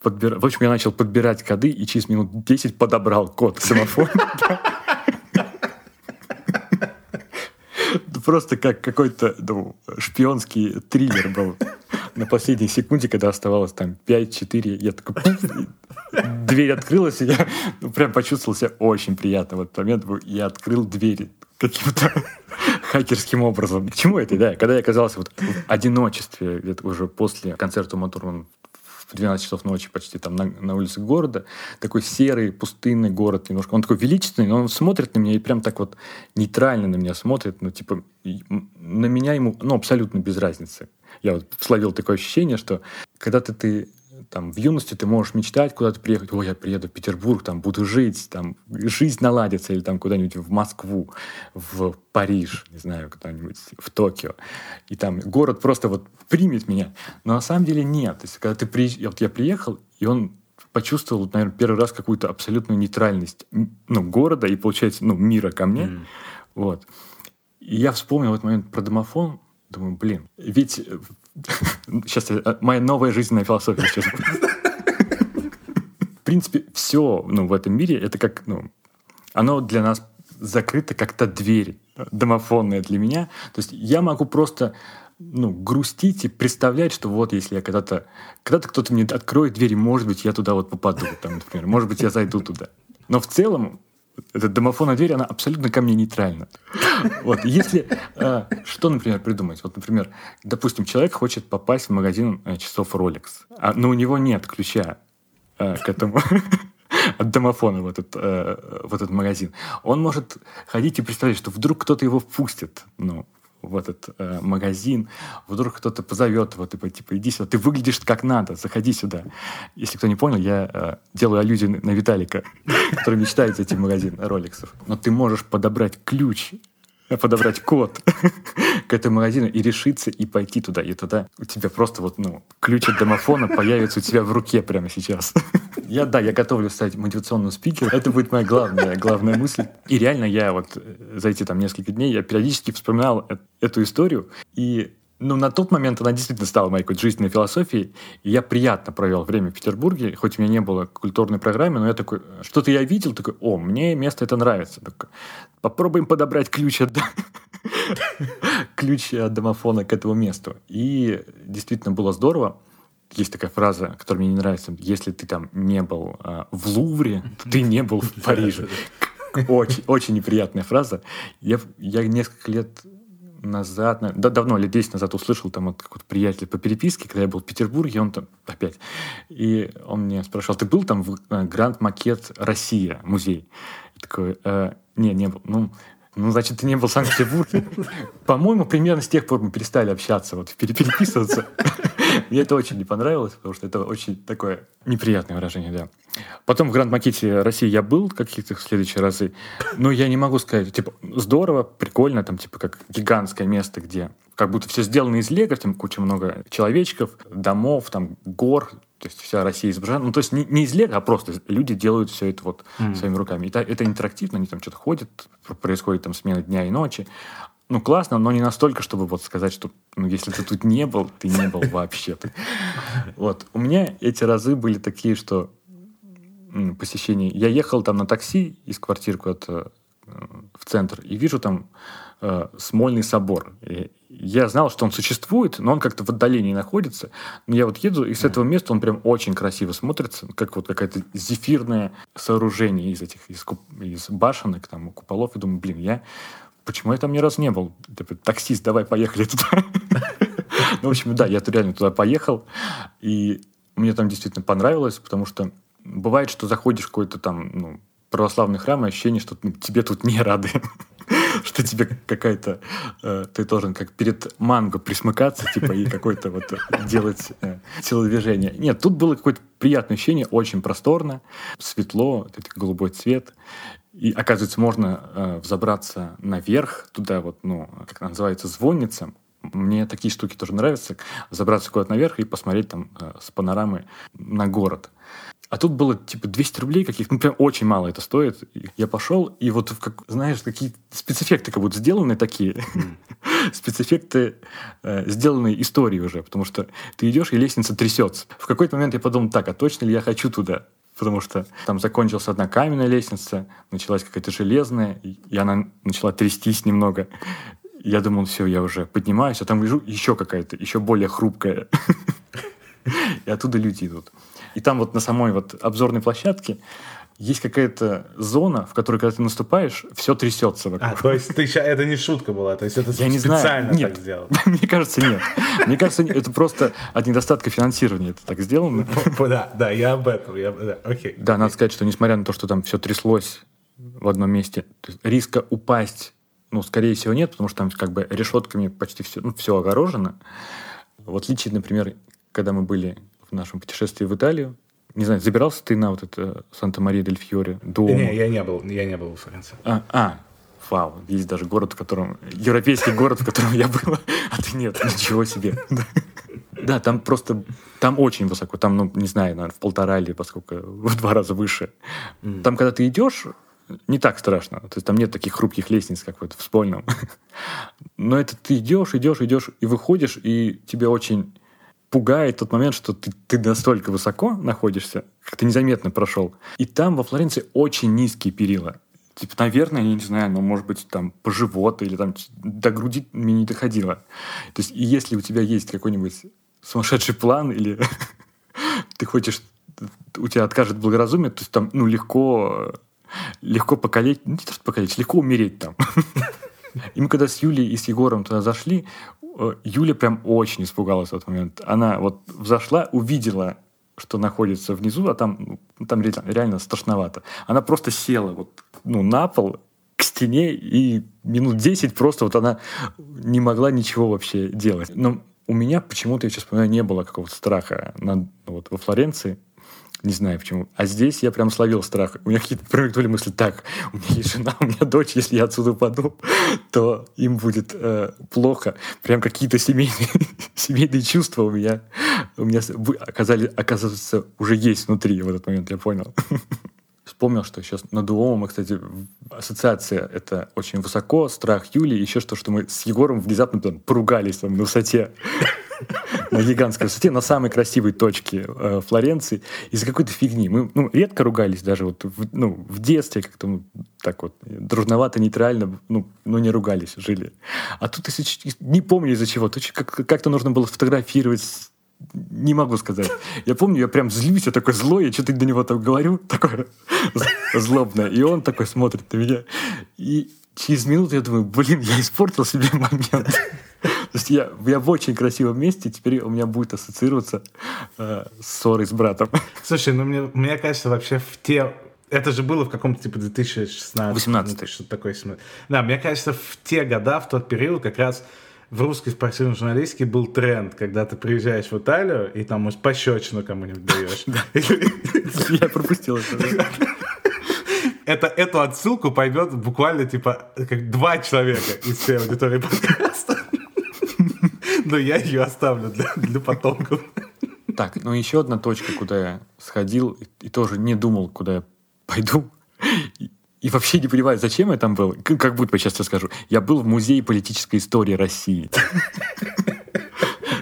Подбир... В общем, я начал подбирать коды и через минут 10 подобрал код к *laughs* Просто как какой-то ну, шпионский триллер был. На последней секунде, когда оставалось там 5-4, я такой... Дверь открылась, и я ну, прям почувствовал себя очень приятно. В этот момент я открыл двери каким-то *laughs* хакерским образом. К чему это, да? Когда я оказался вот в одиночестве, где-то уже после концерта Матурман в 12 часов ночи почти там на, на улице города, такой серый, пустынный город немножко. Он такой величественный, но он смотрит на меня и прям так вот нейтрально на меня смотрит, ну, типа, на меня ему, ну, абсолютно без разницы. Я вот словил такое ощущение, что когда ты, ты там в юности ты можешь мечтать куда-то приехать, ой, я приеду в Петербург, там буду жить, там жизнь наладится, или там куда-нибудь в Москву, в Париж, не знаю, куда-нибудь в Токио. И там город просто вот примет меня. Но на самом деле нет. То есть, когда ты приезжаешь, вот я приехал, и он почувствовал, наверное, первый раз какую-то абсолютную нейтральность ну, города и, получается, ну, мира ко мне. Mm. Вот. И я вспомнил в этот момент про домофон, думаю, блин, ведь Сейчас э, моя новая жизненная философия сейчас. В принципе, все ну, в этом мире, это как, ну, оно для нас закрыто как то дверь домофонная для меня. То есть я могу просто ну, грустить и представлять, что вот если я когда-то когда-то кто-то мне откроет дверь, может быть, я туда вот попаду, там, например, может быть, я зайду туда. Но в целом эта домофонная дверь, она абсолютно ко мне нейтральна. Вот, если э, что, например, придумать? Вот, например, допустим, человек хочет попасть в магазин э, часов Rolex, а, но у него нет ключа э, к этому *laughs* от домофона в этот, э, в этот магазин. Он может ходить и представлять, что вдруг кто-то его впустит. Ну, в этот э, магазин, вдруг кто-то позовет его, типа, типа, иди сюда, ты выглядишь как надо, заходи сюда. Если кто не понял, я э, делаю аллюзию на Виталика, *laughs* который мечтает зайти в магазин роликсов. Но ты можешь подобрать ключ подобрать код *laughs* к этому магазину и решиться и пойти туда. И тогда у тебя просто вот, ну, ключ от домофона появится у тебя в руке прямо сейчас. *laughs* Я, да, я готовлю стать мотивационным спикером. Это будет моя главная, главная мысль. И реально я вот э, за эти там несколько дней я периодически вспоминал э, эту историю. И ну, на тот момент она действительно стала моей какой-то жизненной философией. И я приятно провел время в Петербурге, хоть у меня не было культурной программы, но я такой, что-то я видел, такой, о, мне место это нравится. Такой, попробуем подобрать ключ от *laughs* ключ от домофона к этому месту. И действительно было здорово. Есть такая фраза, которая мне не нравится. Если ты там не был э, в Лувре, то ты не был в *laughs* Париже. Очень, очень неприятная фраза. Я, я несколько лет назад, да, давно, лет 10 назад услышал там от какого-то приятеля по переписке, когда я был в Петербурге, он там опять, и он мне спрашивал, ты был там в э, Гранд Макет Россия, музей? Я такой, э, не, не был. Ну, ну, значит, ты не был в Санкт-Петербурге. *laughs* По-моему, примерно с тех пор мы перестали общаться, вот, переписываться. *laughs* Мне это очень не понравилось, потому что это очень такое неприятное выражение, да. Потом в Гранд-Макете России я был каких-то следующие разы, но я не могу сказать, типа, здорово, прикольно, там, типа, как гигантское место, где как будто все сделано из лего, там куча много человечков, домов, там, гор, то есть вся Россия изображена. Ну, то есть не, не из лего, а просто люди делают все это вот mm. своими руками. И это, это интерактивно, они там что-то ходят, происходит там смена дня и ночи. Ну, классно, но не настолько, чтобы вот сказать, что ну, если ты тут не был, ты не был *laughs* вообще. Вот. У меня эти разы были такие, что посещений. Я ехал там на такси из квартиры куда-то э, в центр и вижу там э, Смольный собор. И я знал, что он существует, но он как-то в отдалении находится. Но я вот еду, и с этого места он прям очень красиво смотрится, как вот какое-то зефирное сооружение из этих, из, куп, из башенок, там, куполов. И думаю, блин, я... Почему я там ни разу не был? Типа, таксист, давай поехали туда. *laughs* Ну, в общем, да, я реально туда поехал, и мне там действительно понравилось, потому что бывает, что заходишь в какой-то там, ну, православный храм, и ощущение, что ну, тебе тут не рады. *laughs* что тебе какая-то... Э, ты должен как перед манго присмыкаться, типа, и какой-то вот делать э, телодвижение. Нет, тут было какое-то приятное ощущение, очень просторно, светло, это голубой цвет. И, оказывается, можно э, взобраться наверх, туда вот, ну, как называется, звонница. Мне такие штуки тоже нравятся. Забраться куда-то наверх и посмотреть там э, с панорамы на город. А тут было типа 200 рублей каких ну прям очень мало это стоит. Я пошел, и вот, как, знаешь, какие спецэффекты как будто сделаны такие. Mm. *laughs* спецэффекты э, сделанные историей уже, потому что ты идешь, и лестница трясется. В какой-то момент я подумал, так, а точно ли я хочу туда? Потому что там закончилась одна каменная лестница, началась какая-то железная, и она начала трястись немного. Я думал, все, я уже поднимаюсь, а там вижу еще какая-то, еще более хрупкая. *laughs* И оттуда люди идут. И там вот на самой вот обзорной площадке есть какая-то зона, в которой, когда ты наступаешь, все трясется вокруг. А, то есть ты, это не шутка была, то есть это Я не специально знаю. Нет. так сделал? *laughs* Мне кажется, нет. Мне кажется, это просто от недостатка финансирования это так сделано. *laughs* Да, да, я об этом. Я, да, окей. Да, надо сказать, что несмотря на то, что там все тряслось в одном месте, риска упасть, ну, скорее всего, нет, потому что там как бы решетками почти все, ну, все огорожено. В отличие, например, когда мы были в нашем путешествии в Италию. Не знаю, забирался ты на вот это Санта-Мария-дель-Фьоре до... Не, я не был, я не был в Флоренции. А, а, вау, есть даже город, в котором... Европейский город, в котором я был, а ты нет, ничего себе. Да, там просто... Там очень высоко. Там, ну, не знаю, наверное, в полтора или поскольку в два раза выше. Там, когда ты идешь, не так страшно. То есть там нет таких хрупких лестниц, как вот в Спольном. Но это ты идешь, идешь, идешь, и выходишь, и тебе очень пугает тот момент, что ты, ты настолько высоко находишься, как ты незаметно прошел. И там во Флоренции очень низкие перила. Типа, наверное, я не знаю, но может быть там по животу или там до груди мне не доходило. То есть, и если у тебя есть какой-нибудь сумасшедший план или *laughs* ты хочешь, у тебя откажет благоразумие, то есть там, ну, легко, легко покалечить, не то, что покалечить, легко умереть там. *laughs* И мы когда с Юлей и с Егором туда зашли, Юля прям очень испугалась в этот момент. Она вот взошла, увидела, что находится внизу, а там, ну, там реально страшновато. Она просто села вот, ну, на пол, к стене, и минут 10 просто вот она не могла ничего вообще делать. Но у меня почему-то, я сейчас вспоминаю, не было какого-то страха на, вот, во Флоренции. Не знаю почему. А здесь я прям словил страх. У меня какие-то промелькнули мысли, так, у меня есть жена, у меня дочь, если я отсюда упаду, то им будет э, плохо. Прям какие-то семейные, *laughs* семейные чувства у меня, у меня оказали, оказывается, уже есть внутри в этот момент, я понял. *laughs* Вспомнил, что сейчас над Уомом, кстати, ассоциация это очень высоко, страх Юли, еще что, что мы с Егором внезапно там, поругались там, на высоте на гигантской высоте, на самой красивой точке э, Флоренции из-за какой-то фигни. Мы ну, редко ругались даже вот в, ну, в детстве как-то ну, так вот дружновато, нейтрально, ну, ну не ругались, жили. А тут если, не помню из-за чего, то как-то нужно было сфотографировать не могу сказать. Я помню, я прям злюсь, я такой злой, я что-то до него там говорю, такое *laughs* злобное. И он такой смотрит на меня. И через минуту я думаю, блин, я испортил себе момент. То есть я, я в очень красивом месте, теперь у меня будет ассоциироваться э, ссорой с братом. Слушай, ну мне, мне кажется, вообще в те... Это же было в каком-то типа 2016 18 что-то такое. Да, мне кажется, в те года, в тот период как раз в русской спортивной журналистике был тренд, когда ты приезжаешь в Италию и там, может, пощечину кому-нибудь даешь. Я пропустил это. Это, эту отсылку поймет буквально, типа, как два человека из всей аудитории подкаста. Но я ее оставлю для, для потомков. Так, ну еще одна точка, куда я сходил и, тоже не думал, куда я пойду. И, вообще не понимаю, зачем я там был. Как будто сейчас скажу. Я был в Музее политической истории России.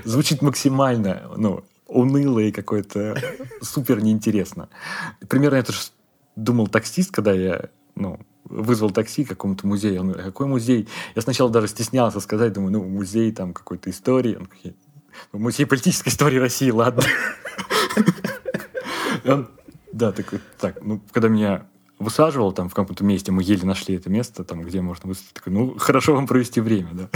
Звучит максимально, ну, уныло и какое-то супер неинтересно. Примерно это же думал таксист, когда я, ну, вызвал такси к какому-то музею. Он говорит, какой музей? Я сначала даже стеснялся сказать, думаю, ну, музей там какой-то истории. Он говорит, «Ну, музей политической истории России, ладно. да, такой, так, ну, когда меня высаживал там в каком-то месте, мы еле нашли это место, там, где можно высадить. Ну, хорошо вам провести время, да.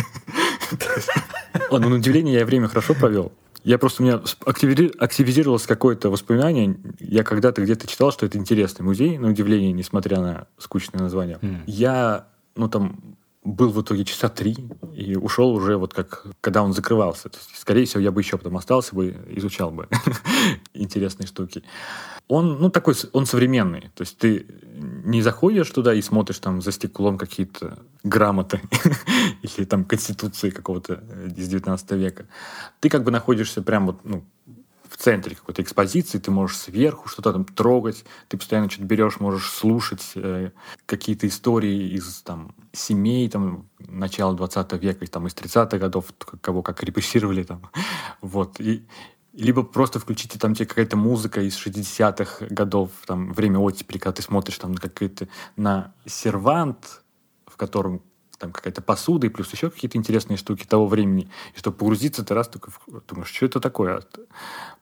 *laughs* Ладно, на удивление я время хорошо провел. Я просто, у меня активизировалось какое-то воспоминание. Я когда-то где-то читал, что это интересный музей, на удивление, несмотря на скучное название. Mm. Я, ну там, был в итоге часа три и ушел уже вот как, когда он закрывался. То есть, скорее всего, я бы еще потом остался бы, изучал бы *laughs* интересные штуки. Он, ну, такой, он современный. То есть ты не заходишь туда и смотришь там за стеклом какие-то грамоты *laughs* или там конституции какого-то э, из 19 века. Ты как бы находишься прям вот, ну, в центре какой-то экспозиции, ты можешь сверху что-то там трогать, ты постоянно что-то берешь, можешь слушать э, какие-то истории из там семей там начала 20 века, там из 30-х годов, кого как репрессировали там. *laughs* Вот. И, либо просто включите там тебе какая-то музыка из 60-х годов, там, время оттепели, когда ты смотришь там на какой-то, на сервант, в котором там какая-то посуда и плюс еще какие-то интересные штуки того времени. И чтобы погрузиться, ты раз такой думаешь, что это такое?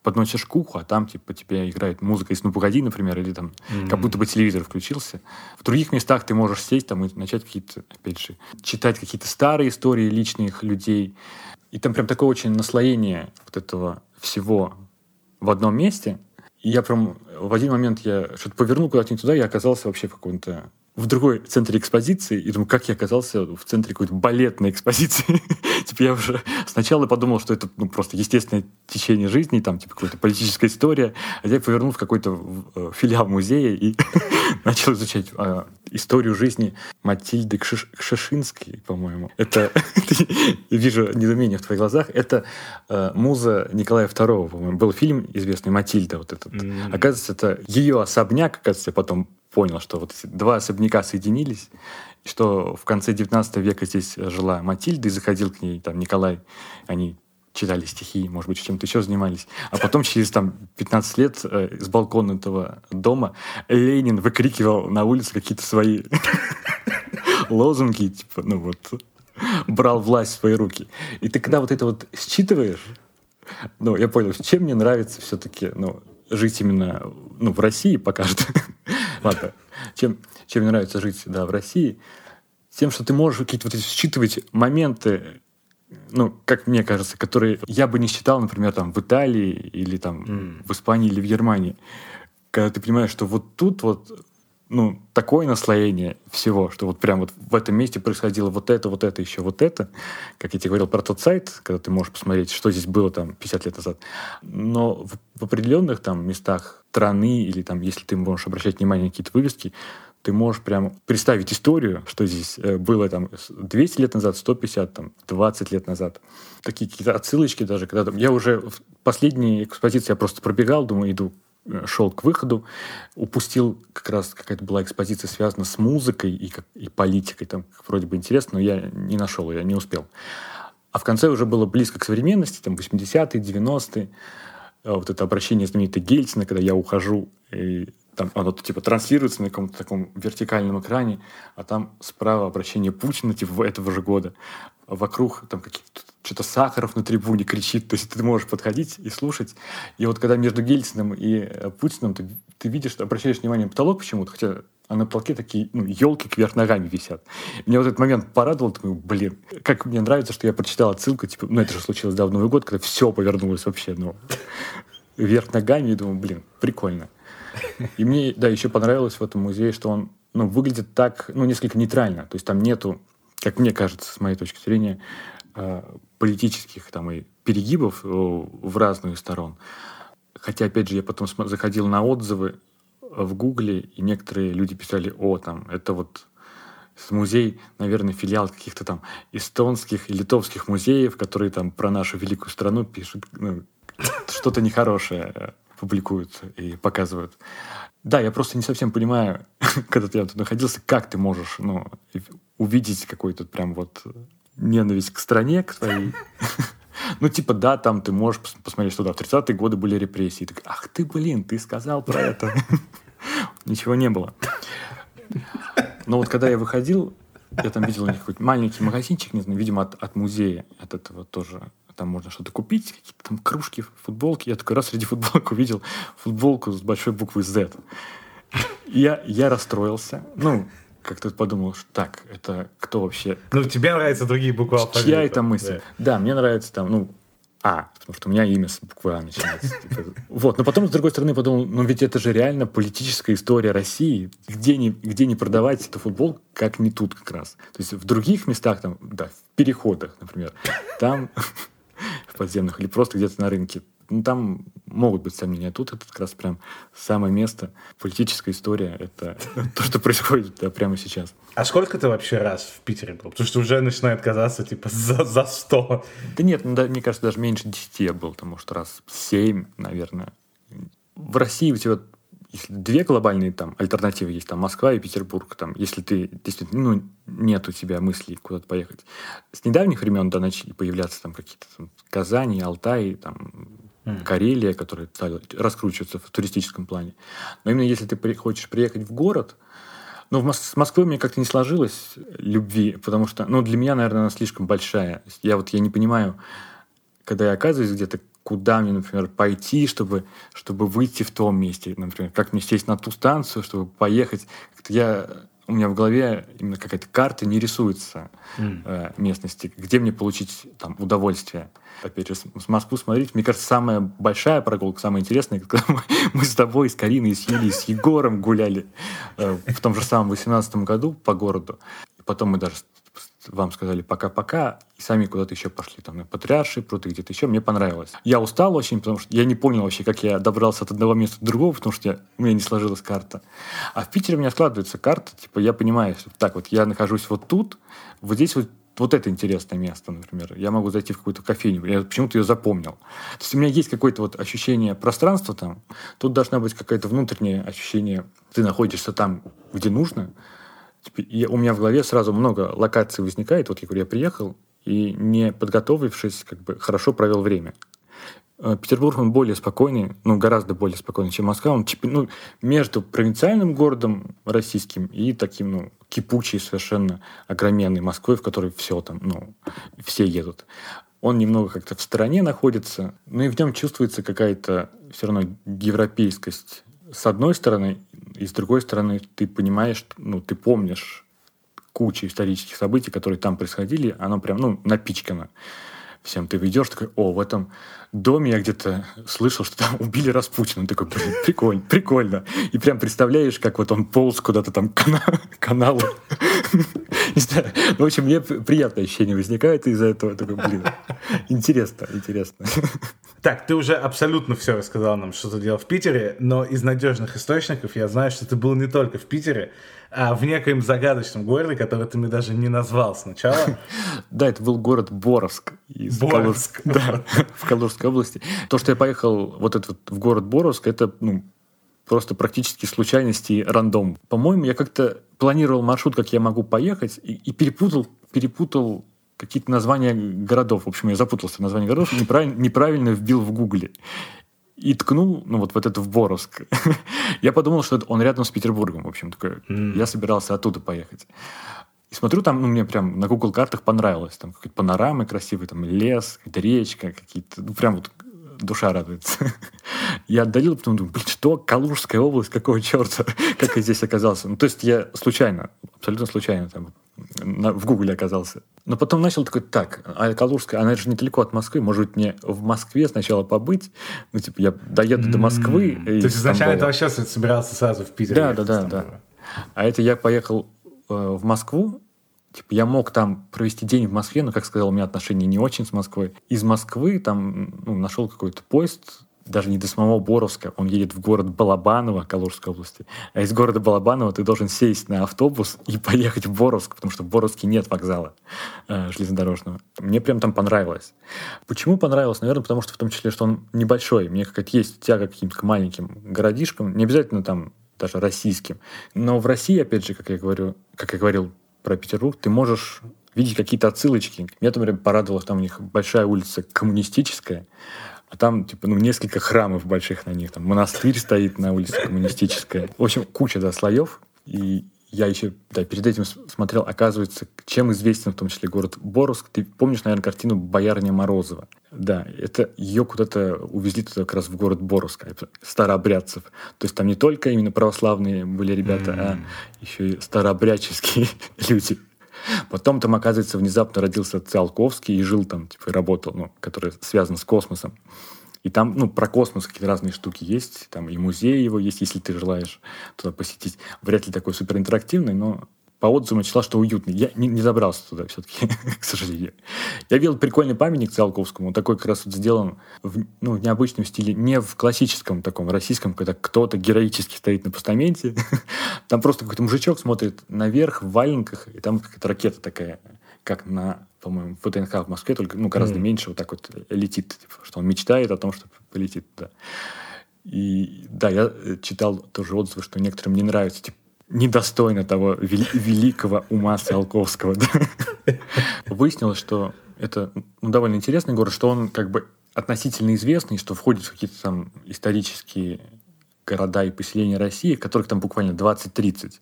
Подносишь куху, а там типа тебе играет музыка из «Ну, погоди», например, или там mm-hmm. как будто бы телевизор включился. В других местах ты можешь сесть там и начать какие-то, опять же, читать какие-то старые истории личных людей. И там прям такое очень наслоение вот этого всего в одном месте. И я прям в один момент я что-то повернул куда-то не туда, и оказался вообще в каком-то в другой центре экспозиции, и думаю, как я оказался в центре какой-то балетной экспозиции. *laughs* типа я уже сначала подумал, что это ну, просто естественное течение жизни, там типа какая-то политическая история, а я повернул в какой-то э, филиал музея и *laughs* начал изучать э, историю жизни Матильды Кшиш Кшишинской, по-моему. Это, *laughs* вижу недоумение в твоих глазах, это э, муза Николая II, по-моему. Был фильм известный «Матильда», вот этот. Mm-hmm. Оказывается, это ее особняк, оказывается, потом понял, что вот два особняка соединились, что в конце 19 века здесь жила Матильда, и заходил к ней там Николай, они читали стихи, может быть, чем-то еще занимались. А потом через там 15 лет э, с балкона этого дома Ленин выкрикивал на улице какие-то свои *laughs* лозунги, типа, ну вот, брал власть в свои руки. И ты когда вот это вот считываешь, ну, я понял, чем мне нравится все-таки, ну, жить именно, ну, в России пока что. *laughs* Ладно. Чем, чем нравится жить, да, в России, тем, что ты можешь какие-то вот эти считывать моменты, ну, как мне кажется, которые я бы не считал, например, там, в Италии или там mm. в Испании или в Германии. Когда ты понимаешь, что вот тут вот ну, такое наслоение всего, что вот прям вот в этом месте происходило вот это, вот это, еще вот это. Как я тебе говорил про тот сайт, когда ты можешь посмотреть, что здесь было там 50 лет назад. Но в, в определенных там местах страны или там, если ты можешь обращать внимание на какие-то вывески, ты можешь прям представить историю, что здесь э, было там 200 лет назад, 150, там, 20 лет назад. Такие какие-то отсылочки даже, когда там, я уже в последней экспозиции я просто пробегал, думаю, иду шел к выходу, упустил как раз какая-то была экспозиция связана с музыкой и, как, и политикой, там вроде бы интересно, но я не нашел ее, не успел. А в конце уже было близко к современности, там 80-е, 90-е, а вот это обращение знаменитой Гельцина, когда я ухожу, и там оно типа транслируется на каком-то таком вертикальном экране, а там справа обращение Путина типа этого же года. Вокруг там какие-то что-то Сахаров на трибуне кричит, то есть ты можешь подходить и слушать. И вот когда между Гельцином и э, Путиным ты, ты видишь, обращаешь внимание на потолок почему-то, хотя а на потолке такие ну, елки кверх ногами висят. Меня вот этот момент порадовал, такой, блин, как мне нравится, что я прочитал отсылку, типа, ну это же случилось да, в Новый год, когда все повернулось вообще, ну, *laughs* вверх ногами, и думаю, блин, прикольно. И мне, да, еще понравилось в этом музее, что он, ну, выглядит так, ну, несколько нейтрально, то есть там нету, как мне кажется, с моей точки зрения, политических там и перегибов э, в разные сторон. Хотя, опять же, я потом заходил на отзывы в Гугле, и некоторые люди писали, о, там, это вот музей, наверное, филиал каких-то там эстонских и литовских музеев, которые там про нашу великую страну пишут, ну, что-то нехорошее э, публикуют и показывают. Да, я просто не совсем понимаю, *laughs* когда ты тут находился, как ты можешь ну, увидеть какой-то прям вот ненависть к стране, к своей. *laughs* Ну, типа, да, там ты можешь посмотреть, что да, в 30-е годы были репрессии. Так, ах ты, блин, ты сказал про это. *laughs* Ничего не было. Но вот когда я выходил, я там видел у них какой-то маленький магазинчик, не знаю, видимо, от, от музея, от этого тоже. Там можно что-то купить, какие-то там кружки, футболки. Я такой раз среди футболок увидел футболку с большой буквы Z. *laughs* Я, я расстроился. Ну, как-то подумал, что так, это кто вообще? Ну, тебе нравятся другие буквы алфавита. Чья это мысль? Да. да, мне нравится там, ну, а, потому что у меня имя с буквы А начинается. Типа, вот, но потом, с другой стороны, подумал, ну ведь это же реально политическая история России. Где не, где не продавать эту футбол, как не тут как раз. То есть в других местах, там, да, в переходах, например, там в подземных или просто где-то на рынке ну, там могут быть сомнения. Тут это как раз прям самое место. Политическая история — это *laughs* то, что происходит да, прямо сейчас. А сколько ты вообще раз в Питере был? Потому что уже начинает казаться, типа, за, за 100. Да нет, ну, да, мне кажется, даже меньше 10 я был, потому что раз 7, наверное. В России у тебя если две глобальные там альтернативы есть, там Москва и Петербург, там, если ты действительно, ну, нет у тебя мыслей куда-то поехать. С недавних времен, да, начали появляться там какие-то там, Казани, Алтай, там, mm. Карелия, которая стала раскручиваться в туристическом плане. Но именно если ты хочешь приехать в город, ну, в Мос- с Москвой мне как-то не сложилось любви, потому что, ну, для меня, наверное, она слишком большая. Я вот, я не понимаю, когда я оказываюсь где-то, куда мне, например, пойти, чтобы, чтобы выйти в том месте, например, как мне сесть на ту станцию, чтобы поехать. Как-то я у меня в голове именно какая-то карта не рисуется mm. э, местности, где мне получить там удовольствие. Опять же, с, Москву смотреть, мне кажется, самая большая прогулка, самая интересная, когда мы, *laughs* мы с тобой, с Кариной, с Юлей, с Егором гуляли э, в том же самом 18 году по городу. И потом мы даже вам сказали пока-пока, и сами куда-то еще пошли, там, на Патриарши, пруты, где-то еще, мне понравилось. Я устал очень, потому что я не понял вообще, как я добрался от одного места до другого, потому что у меня не сложилась карта. А в Питере у меня складывается карта, типа, я понимаю, что так вот, я нахожусь вот тут, вот здесь вот вот это интересное место, например. Я могу зайти в какую-то кофейню, я почему-то ее запомнил. То есть у меня есть какое-то вот ощущение пространства там, тут должна быть какое-то внутреннее ощущение, ты находишься там, где нужно, Типа, я, у меня в голове сразу много локаций возникает. Вот я говорю, я приехал и не подготовившись, как бы хорошо провел время. Э, Петербург, он более спокойный, ну, гораздо более спокойный, чем Москва. Он типа, ну, между провинциальным городом российским и таким, ну, кипучей совершенно огроменной Москвой, в которой все там, ну, все едут. Он немного как-то в стороне находится, но и в нем чувствуется какая-то все равно европейскость с одной стороны, и с другой стороны, ты понимаешь, ну, ты помнишь кучу исторических событий, которые там происходили, оно прям, ну, напичкано всем. Ты идешь такой, о, в этом доме я где-то слышал, что там *laughs* убили Распутина. Такой, блин, прикольно, прикольно. И прям представляешь, как вот он полз куда-то там к каналу. Не знаю. В общем, мне приятное ощущение возникает из-за этого. Такой, блин, интересно, интересно. Так, ты уже абсолютно все рассказал нам, что ты делал в Питере, но из надежных источников я знаю, что ты был не только в Питере, а в некоем загадочном городе, который ты мне даже не назвал сначала. Да, это был город Боровск. Боровск. Да, в Калужской области. То, что я поехал вот этот в город Боровск, это ну, просто практически случайности и рандом. По-моему, я как-то планировал маршрут, как я могу поехать, и, и перепутал, перепутал какие-то названия городов. В общем, я запутался в названии городов, *laughs* неправильно, неправильно вбил в Гугле. И ткнул, ну вот, вот это в Боровск. *laughs* я подумал, что он рядом с Петербургом, в общем, такой. Mm. Я собирался оттуда поехать. И смотрю, там, ну, мне прям на Google картах понравилось. Там какие-то панорамы красивые, там лес, какая-то речка, какие-то, ну, прям вот душа радуется. *laughs* я отдалил, потом думаю, блин, что? Калужская область, какого черта? *laughs* как я здесь оказался? Ну, то есть я случайно, абсолютно случайно там на, в Гугле оказался. Но потом начал такой, так, а Калужская, она же недалеко от Москвы, может быть, мне в Москве сначала побыть, ну, типа, я доеду до Москвы. То есть изначально ты вообще собирался сразу в Питер? Да, да, да, да. А это я поехал э, в Москву, Типа, я мог там провести день в Москве, но, как сказал, у меня отношения не очень с Москвой. Из Москвы там ну, нашел какой-то поезд, даже не до самого Боровска, он едет в город Балабаново, Калужской области. А из города Балабаново ты должен сесть на автобус и *laughs* поехать в Боровск, потому что в Боровске нет вокзала э, железнодорожного. Мне прям там понравилось. Почему понравилось? Наверное, потому что в том числе, что он небольшой. Мне какая-то есть тяга к каким-то маленьким городишкам, не обязательно там даже российским. Но в России, опять же, как я говорю, как я говорил про Петербург, ты можешь видеть какие-то отсылочки. Меня, например, порадовало, там у них большая улица коммунистическая, а там, типа, ну, несколько храмов больших на них. Там монастырь стоит на улице коммунистическая. В общем, куча, да, слоев. И я еще, да, перед этим смотрел, оказывается, чем известен в том числе город Боровск. Ты помнишь, наверное, картину «Боярня Морозова»? Да, это ее куда-то увезли туда как раз в город Боровск, старообрядцев. То есть там не только именно православные были ребята, mm-hmm. а еще и старообрядческие *laughs* люди. Потом там, оказывается, внезапно родился Циолковский и жил там, типа, и работал, ну, который связан с космосом. И там, ну, про космос какие-то разные штуки есть. Там и музей его есть, если ты желаешь туда посетить. Вряд ли такой супер интерактивный, но по отзывам я читал, что уютный. Я не, не забрался туда все-таки, *laughs* к сожалению. Я видел прикольный памятник Циолковскому. Он такой как раз вот сделан в, ну, в необычном стиле, не в классическом таком российском, когда кто-то героически стоит на постаменте. *laughs* Там просто какой-то мужичок смотрит наверх в валенках, и там какая-то ракета такая, как на по-моему, ВТНХ в Москве, только ну, гораздо mm. меньше вот так вот летит, типа, что он мечтает о том, что полетит туда. И да, я э, читал тоже отзывы, что некоторым не нравится, типа, недостойно того вели- великого ума Циолковского. *laughs* Выяснилось, что это ну, довольно интересный город, что он как бы относительно известный, что входит в какие-то там исторические города и поселения России, которых там буквально 20-30.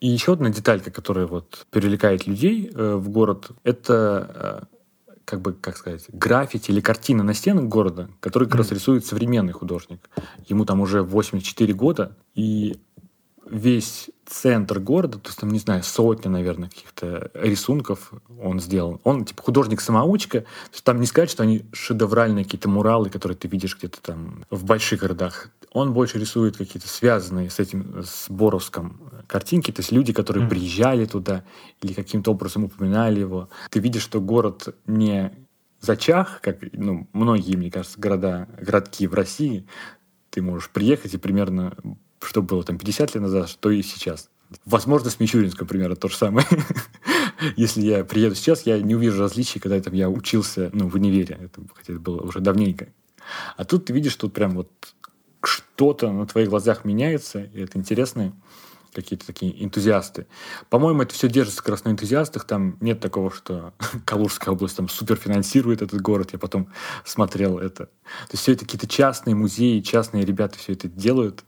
И еще одна деталька, которая вот привлекает людей э, в город, это э, как бы, как сказать, граффити или картина на стенах города, который как раз рисует современный художник. Ему там уже 84 года, и весь центр города, то есть там, не знаю, сотня, наверное, каких-то рисунков он сделал. Он, типа, художник-самоучка. То есть там не сказать, что они шедевральные какие-то муралы, которые ты видишь где-то там в больших городах. Он больше рисует какие-то связанные с этим, с Боровском картинки. То есть люди, которые mm. приезжали туда или каким-то образом упоминали его. Ты видишь, что город не зачах, как ну, многие, мне кажется, города, городки в России. Ты можешь приехать и примерно что было там 50 лет назад, что и сейчас. Возможно, с Мичуринском примерно то же самое. *laughs* Если я приеду сейчас, я не увижу различий, когда там, я учился ну, в универе. Это, хотя это было уже давненько. А тут ты видишь, что прям вот что-то на твоих глазах меняется, и это интересно какие-то такие энтузиасты. По-моему, это все держится как раз на энтузиастах. Там нет такого, что *laughs* Калужская область там супер финансирует этот город. Я потом смотрел это. То есть все это какие-то частные музеи, частные ребята все это делают.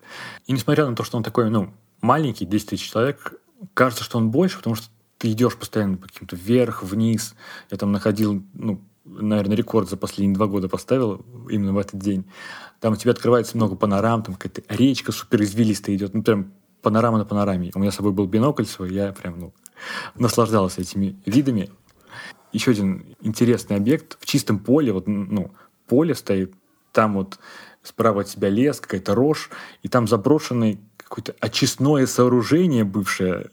И несмотря на то, что он такой, ну, маленький, 10 тысяч человек, кажется, что он больше, потому что ты идешь постоянно по каким-то вверх, вниз. Я там находил, ну, наверное, рекорд за последние два года поставил именно в этот день. Там у тебя открывается много панорам, там какая-то речка супер извилистая идет. Ну, прям панорама на панораме. У меня с собой был бинокль свой, я прям, ну, наслаждался этими видами. еще один интересный объект в чистом поле, вот, ну, поле стоит, там вот справа от себя лес, какая-то рожь, и там заброшенный какое-то очистное сооружение бывшее,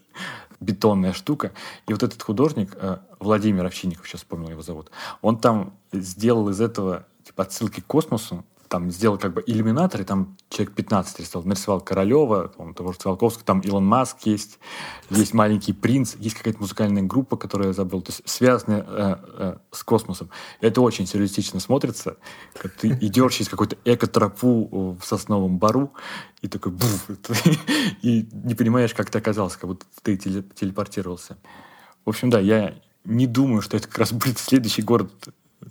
бетонная штука. И вот этот художник, э, Владимир Овчинников, сейчас вспомнил его зовут, он там сделал из этого типа отсылки к космосу, там сделал как бы иллюминатор, и там человек 15 рисовал. Нарисовал Королева, того же Циолковского, там Илон Маск есть, есть Маленький принц, есть какая-то музыкальная группа, которую я забыл, то есть связанная э, э, с космосом. Это очень сюрреалистично смотрится, как ты *laughs* идешь через какую-то экотропу в сосновом бару, и такой буф, *laughs* и не понимаешь, как ты оказался, как будто ты телепортировался. В общем, да, я не думаю, что это как раз будет следующий город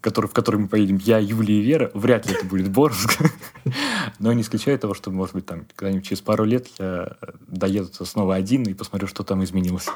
который, в который мы поедем я, Юлия и Вера, вряд ли это будет Боровск. *laughs* Но не исключаю того, что, может быть, там когда-нибудь через пару лет я доеду снова один и посмотрю, что там изменилось.